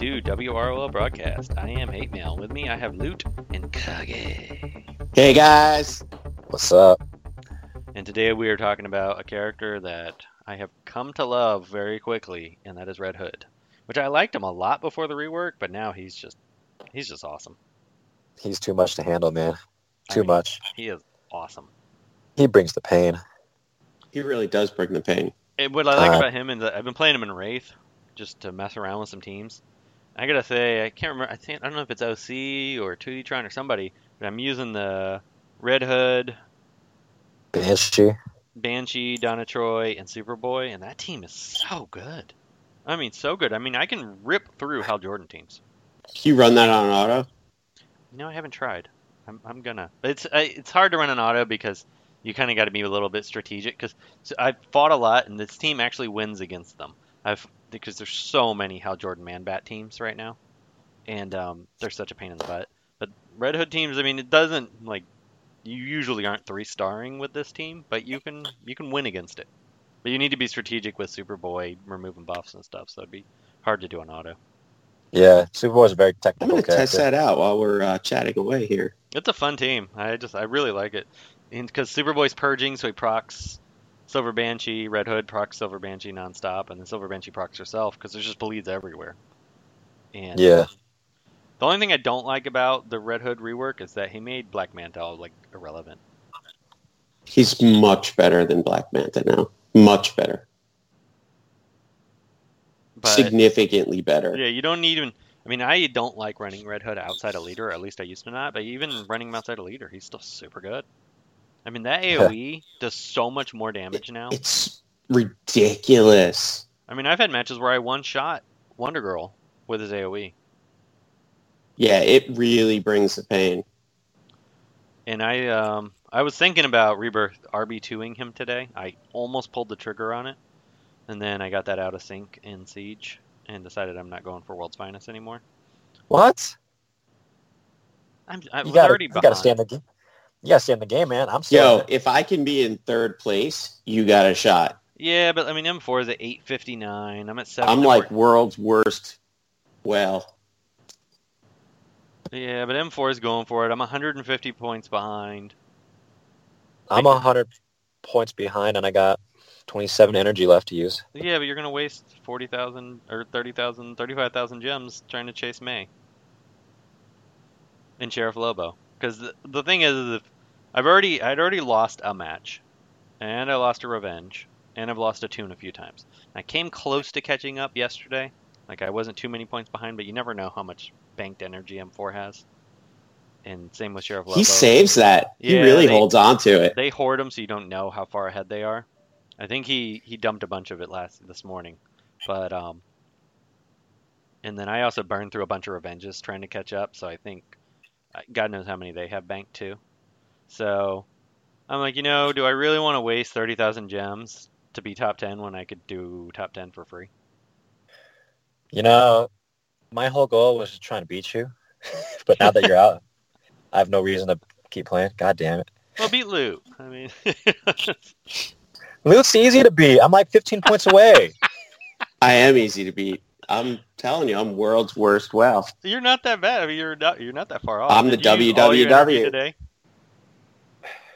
Welcome to WROL Broadcast. I am Hate Mail. With me, I have Loot and Kage. Hey guys, What's up? And today we are talking about a character that I have come to love very quickly, and that is Red Hood. Which I liked him a lot before the rework, but now he's just he's just awesome. He's too much to handle, man. I Too mean, much. He is awesome. He brings the pain. he really does bring the pain. And what I like Uh, about him is that I've been playing him in Wraith just to mess around with some teams. I gotta say, I can't remember. I think I don't know if it's OC or 2D-tron or somebody, but I'm using the Red Hood, Banshee. Banshee, Donna Troy, and Superboy, and that team is so good. I mean, so good. I mean, I can rip through Hal Jordan teams. You run that on auto? No, I haven't tried. I'm, I'm gonna. It's I, it's hard to run an auto because you kind of got to be a little bit strategic. Because so I've fought a lot, and this team actually wins against them. I've because there's so many Hal Jordan man bat teams right now, and um, they're such a pain in the butt. But Red Hood teams, I mean, it doesn't like you usually aren't three starring with this team, but you can you can win against it. But you need to be strategic with Superboy removing buffs and stuff, so it'd be hard to do an auto. Yeah, Superboy's a very I'm technical going to test that out while we're uh, chatting away here. It's a fun team. I just I really like it, because Superboy's purging, so he procs Silver Banshee, Red Hood procs Silver Banshee nonstop, and then Silver Banshee procs herself because there's just bleeds everywhere. And Yeah. Um, the only thing I don't like about the Red Hood rework is that he made Black Manta like irrelevant. He's much better than Black Manta now. Much better. But Significantly better. yeah, you don't need even. I mean, I don't like running Red Hood outside a leader, or at least I used to not. But even running him outside a leader, he's still super good. I mean, that AOE does so much more damage now. It's ridiculous. I mean, I've had matches where I one shot Wonder Girl with his. AoE, Yeah, it really brings the pain. and I um I was thinking about Rebirth RB2ing him today. I almost pulled the trigger on it, and then I got that out of sync in Siege and decided I'm not going for World's Finest anymore. What? I'm I You was gotta, already you gotta stay in the game. You gotta stay in the game, man. I'm still Yo, in if I can be in third place, you got a shot. Yeah, but I mean M4 is at 859. I'm at seven. I'm like world's worst. Well, yeah, but M4 is going for it. I'm 150 points behind. I'm a hundred points behind, and I got 27 energy left to use. Yeah, but you're gonna waste 40,000 or 30,000, 35,000 gems trying to chase May and Sheriff Lobo. Because the, the thing is, is if I've already I'd already lost a match, and I lost a revenge, and I've lost a tune a few times. I came close to catching up yesterday. Like I wasn't too many points behind, but you never know how much banked energy M4 has. And same with Sheriff Lobo. he saves that. he Yeah, really they- holds on to it. They hoard them so you don't know how far ahead they are. I think he he dumped a bunch of it last this morning, but um. And then I also burned through a bunch of revenges trying to catch up, so I think God knows how many they have banked too. So I'm like, you know, do I really want to waste thirty thousand gems to be top ten when I could do top ten for free? You know, my whole goal was just trying to beat you, but now that you're out, I have no reason to keep playing. God damn it. Well, beat Loot. I mean, Luke's easy to beat. I'm like 15 points away. I am easy to beat. I'm telling you, I'm world's worst WoW. You're not that bad. I mean, you're not. You're not that far off. I'm the you use all your energy WWW. today.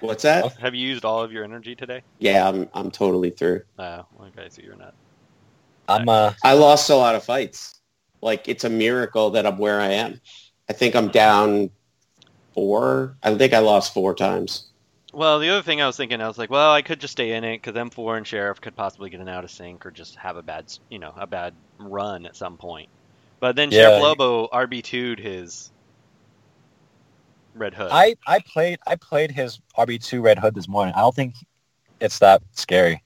What's that? Have you used all of your energy today? Yeah, I'm I'm totally through. Oh, okay. So you're not. I'm uh I lost a lot of fights. Like it's a miracle that I'm where I am. I think I'm down four. I think I lost four times. Well, the other thing I was thinking, I was like, well, I could just stay in it because M4 and Sheriff could possibly get an out of sync or just have a bad, you know, a bad run at some point. But then Yeah. Sheriff Lobo RB2'd his Red Hood. I I played I played his RB two Red Hood this morning. I don't think it's that scary.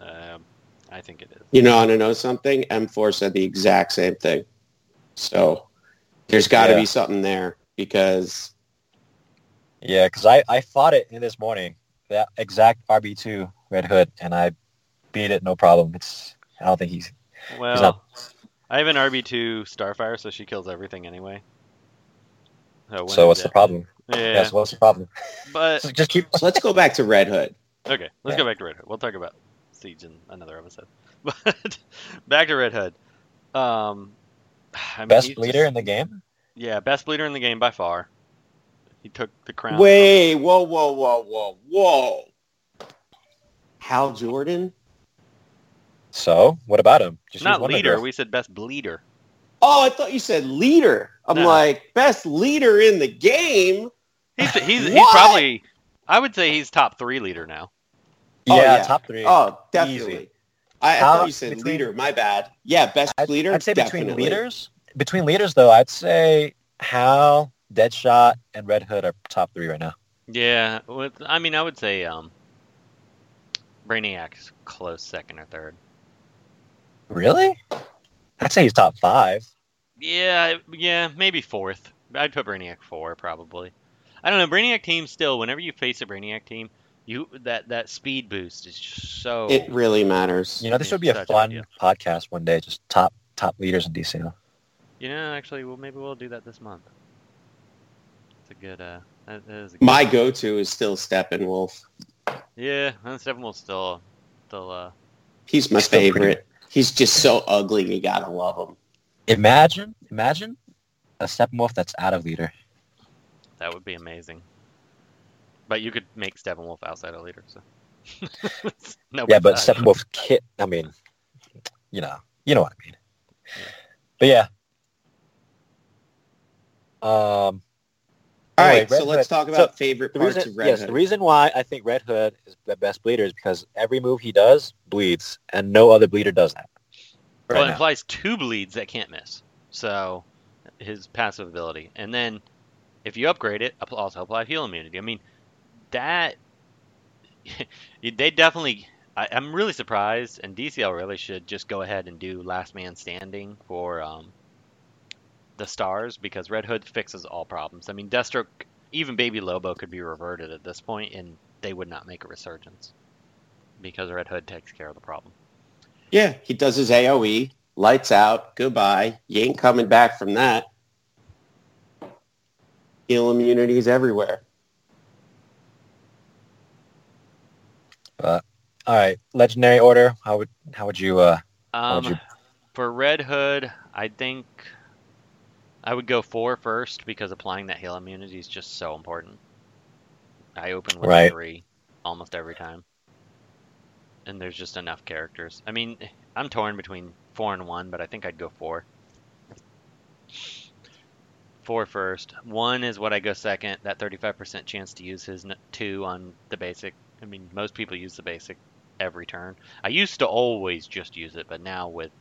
Um, I think it is. You know, want to know something? M4 said the exact same thing. So there's got to Yeah. be something there because Yeah, because I I fought it in this morning. That exact RB two Red Hood, and I beat it no problem. It's I don't think he's Well, not- I have an RB2 Starfire, so she kills everything anyway. When so. What's the problem? Yeah, Yeah. so what's the problem? but So just keep. so let's go back to Red Hood. Okay, let's Yeah. go back to Red Hood. We'll talk about Siege in another episode. But back to Red Hood. Um, I mean, Best bleeder just- in the game. yeah, best bleeder in the game by far. He took the crown. Wait, whoa, whoa, whoa, whoa, whoa. Hal Jordan? So what about him? Just not leader. We said best bleeder. Oh, I thought you said leader. I'm No. like, best leader in the game? He's he's, he's probably. I would say he's top three leader now. Oh, yeah, yeah. top three. Oh, definitely. Easy. I, I How- thought you said between- leader. My bad. Yeah, best I'd, leader. I'd say between leaders, between leaders though, I'd say Hal, Deadshot, and Red Hood are top three right now. Yeah, with I mean I would say um, Brainiac's close second or third. Really? I'd say he's top five. Yeah, yeah, maybe fourth. I'd put Brainiac four probably. I don't know. Brainiac team still. Whenever you face a Brainiac team, you that that speed boost is just so. It really matters. You know, this would be a fun idea. podcast one day. Just top top leaders in DCL. You know, actually, well, maybe we'll do that this month. It's a good. Uh, that, that is a good My go-to is still Steppenwolf. Yeah, and Steppenwolf's still, still. Uh, He's my Still pretty favorite. He's just so ugly. You gotta love him. Imagine, imagine a Steppenwolf that's out of leader. that would be amazing. But you could make Steppenwolf outside a leader, so. no, yeah, but Steppenwolf kit. I mean, you know, you know what I mean. But yeah. Um, All Anyway, right, so Red let's talk about so favorite the parts reason, of Red yes, Hood. the reason why I think Red Hood is the best bleeder is because every move he does bleeds, and no other bleeder does that. well, it now. implies two bleeds that can't miss. So, his passive ability, and then if you upgrade it, appl- also apply heal immunity. I mean, that they definitely. I, I'm really surprised, and DCL really should just go ahead and do Last Man Standing for um, the stars because Red Hood fixes all problems. I mean, Deathstroke, even Baby Lobo could be reverted at this point, and they would not make a resurgence because Red Hood takes care of the problem. Yeah, he does his AOE, lights out, goodbye. You ain't coming back from that. Heal immunities everywhere. All right, legendary order. How would how would you? uh How would Um, you- for Red Hood, I think I would go four first because applying that heal immunity is just so important. I open with Right. three almost every time, and there's just enough characters. I mean, I'm torn between four and one, but I think I'd go four. Four first. One is what I go second. That 35% chance to use his two on the basic. I mean, most people use the basic every turn. I used to always just use it, but now with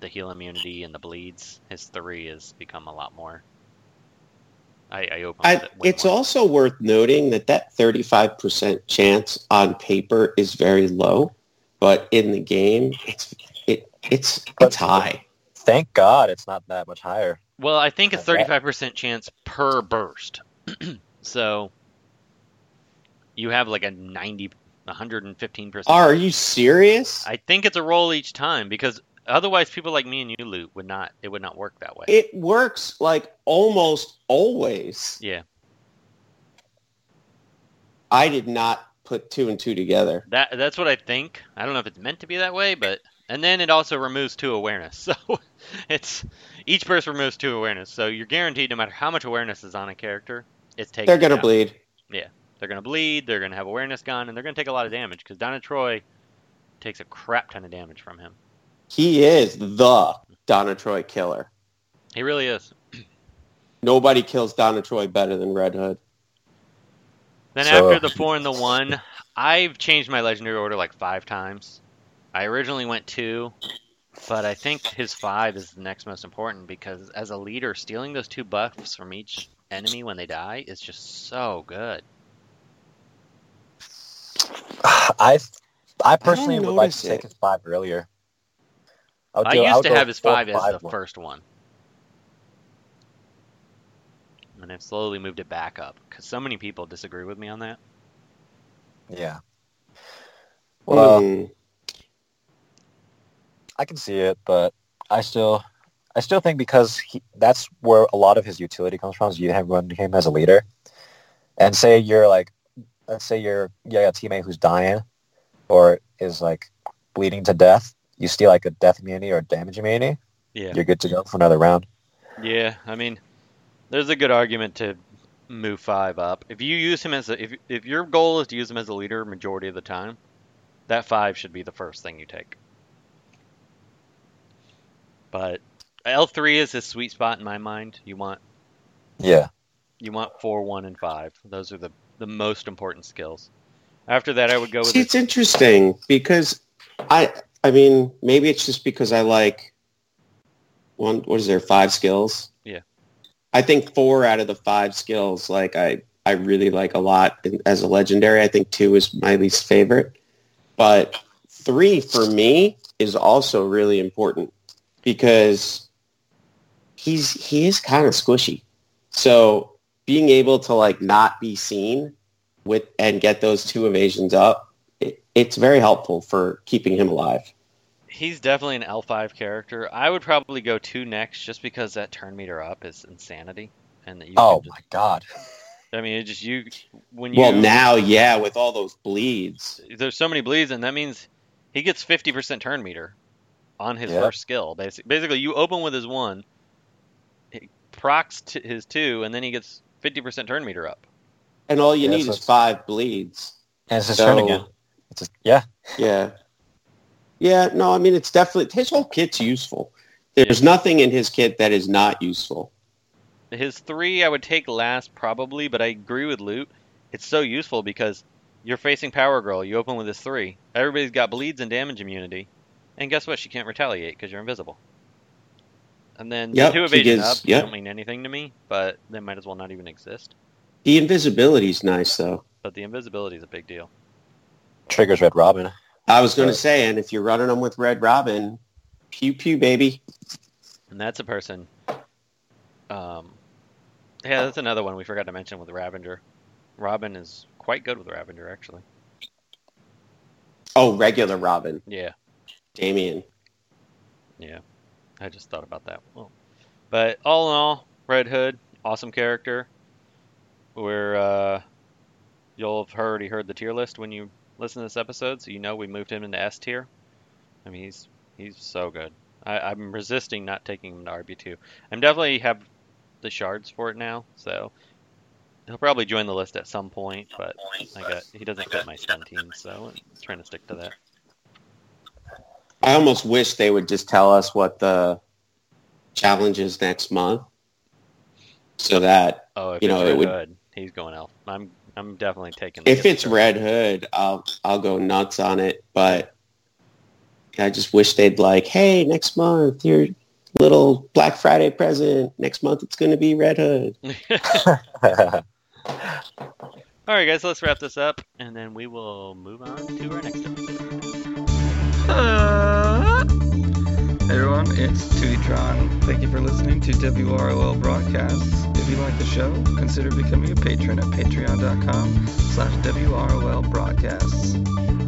the heal immunity and the bleeds, his three has become a lot more. I, I open I, it it's more. also worth noting that that 35% chance on paper is very low, but in the game, it's it it's But- it's high. Thank God it's not that much higher. Well, I think it's 35% chance per burst. so you have like a 90, 115%. Are you serious? I think it's a roll each time because otherwise people like me and you loot would not it would not work that way. It works like almost always. yeah. I did not put two and two together. That that's what I think. I don't know if it's meant to be that way, but and then it also removes two awareness. So it's each burst removes two awareness. So you're guaranteed, no matter how much awareness is on a character, it's taking. They're gonna down. bleed. Yeah, they're gonna bleed. They're gonna have awareness gone, and they're gonna take a lot of damage because Donna Troy takes a crap ton of damage from him. He is the Donna Troy killer. He really is. Nobody kills Donna Troy better than Red Hood. Then So- after the four and the one, I've changed my legendary order like five times. I originally went two, but I think his five is the next most important because as a leader, stealing those two buffs from each enemy when they die is just so good. I I personally would like notice to take his five earlier. Would I do- used would to have his four, five as the one. first one, and I've slowly moved it back up because so many people disagree with me on that. Yeah. Well, Hmm. I can see it, but I still, I still think because he, that's where a lot of his utility comes from. Is you have run him as a leader, and say you're like, let's say you're you got a teammate who's dying, or is like bleeding to death. You steal like a death immunity or a damage immunity. Yeah. You're good to go for another round. Yeah, I mean, there's a good argument to move five up. If you use him as a, if if your goal is to use him as a leader majority of the time, that five should be the first thing you take. But L three is a sweet spot in my mind. You want Yeah. you want four, one, and five. Those are the the most important skills. After that, I would go with See, it's interesting because I, I mean, maybe it's just because I like one. What is there? Five skills. Yeah. I think four out of the five skills, like I, I really like a lot as a legendary. I think two is my least favorite, but three for me is also really important because he's he is kind of squishy. So being able to like not be seen with and get those two evasions up, it, it's very helpful for keeping him alive. He's definitely an L5 character. I would probably go two next just because that turn meter up is insanity. And that you Oh can my god. I mean, it just you when you Well, now, yeah, with all those bleeds, there's so many bleeds and that means he gets 50% turn meter on his Yeah. first skill. Basically, basically you open with his 1, he procs to his 2 and then he gets 50% turn meter up. and all you Yeah, need so is five bleeds. And it's his So, turn again. It's just, yeah. Yeah, yeah. No, I mean it's definitely his whole kit's useful. There's nothing in his kit that is not useful. His 3 I would take last probably, but I agree with Loot. It's so useful because you're facing Power Girl, you open with his 3. Everybody's got bleeds and damage immunity. And guess what? She can't retaliate because you're invisible. And then Yep, the two she evasion gets- up yep. don't mean anything to me, but they might as well not even exist. The invisibility's nice though. But the invisibility is a big deal. Triggers Red Robin. I was going to say, and if you're running them with Red Robin, pew pew baby. And that's a person. Um, yeah, that's another one we forgot to mention with Ravager. Robin is quite good with Ravager, actually. Oh, regular Robin, Yeah, Damian. yeah. I just thought about that. Well, but all in all, Red Hood, awesome character. We're uh, you'll have already heard the tier list when you listen to this episode, so you know we moved him into S tier. I mean, he's he's so good. I, I'm resisting not taking him to RB two. I'm definitely have the shards for it now, so he'll probably join the list at some point. But I got he doesn't fit my stun team, so I'm trying to stick to that. I almost wish they would just tell us what the challenge is next month, so that Oh, if You know, it would- he's going elf. I'm I'm definitely taking. the if it's card. Red Hood, I'll I'll go nuts on it. But I just wish they'd like, hey, next month your little Black Friday present. Next month it's going to be Red Hood. All right, guys, let's wrap this up, and then we will move on to our next episode. Hey uh, everyone, it's Tuitron. Thank you for listening to WROL Broadcasts. If you like the show, consider becoming a patron at patreon.com slash WROL Broadcasts.